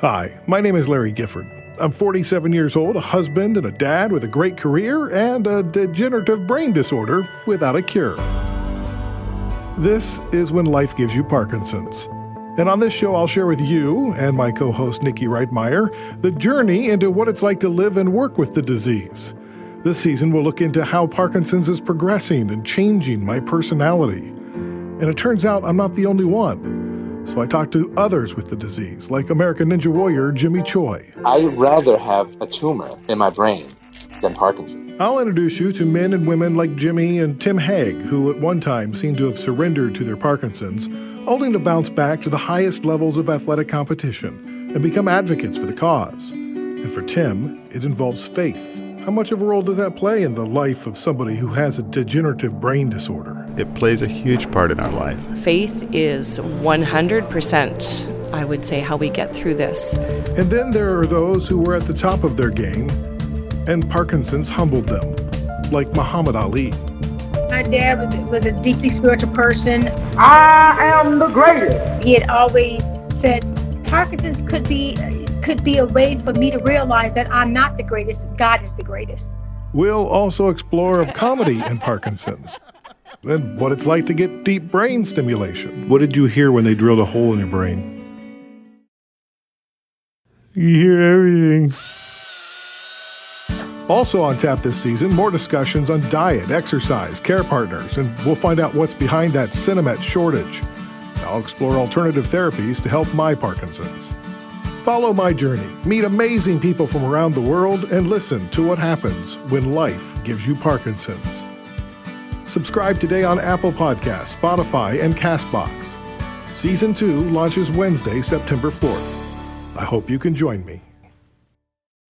Hi, my name is Larry Gifford. I'm 47 years old, a husband and a dad with a great career and a degenerative brain disorder without a cure. This is when life gives you Parkinson's. And on this show, I'll share with you and my co host Nikki Reitmeyer the journey into what it's like to live and work with the disease. This season, we'll look into how Parkinson's is progressing and changing my personality. And it turns out I'm not the only one. So I talked to others with the disease, like American Ninja Warrior Jimmy Choi. I'd rather have a tumor in my brain than Parkinson's. I'll introduce you to men and women like Jimmy and Tim Hague, who at one time seemed to have surrendered to their Parkinson's, only to bounce back to the highest levels of athletic competition and become advocates for the cause. And for Tim, it involves faith. How much of a role does that play in the life of somebody who has a degenerative brain disorder? It plays a huge part in our life. Faith is 100%, I would say, how we get through this. And then there are those who were at the top of their game, and Parkinson's humbled them, like Muhammad Ali. My dad was, was a deeply spiritual person. I am the greatest. He had always said Parkinson's could be could be a way for me to realize that I'm not the greatest, God is the greatest. We'll also explore of comedy in Parkinson's and what it's like to get deep brain stimulation. What did you hear when they drilled a hole in your brain? You hear everything. Also on tap this season, more discussions on diet, exercise, care partners, and we'll find out what's behind that Sinemet shortage. I'll explore alternative therapies to help my Parkinson's. Follow my journey, meet amazing people from around the world, and listen to what happens when life gives you Parkinson's. Subscribe today on Apple Podcasts, Spotify, and Castbox. Season 2 launches Wednesday, September 4th. I hope you can join me.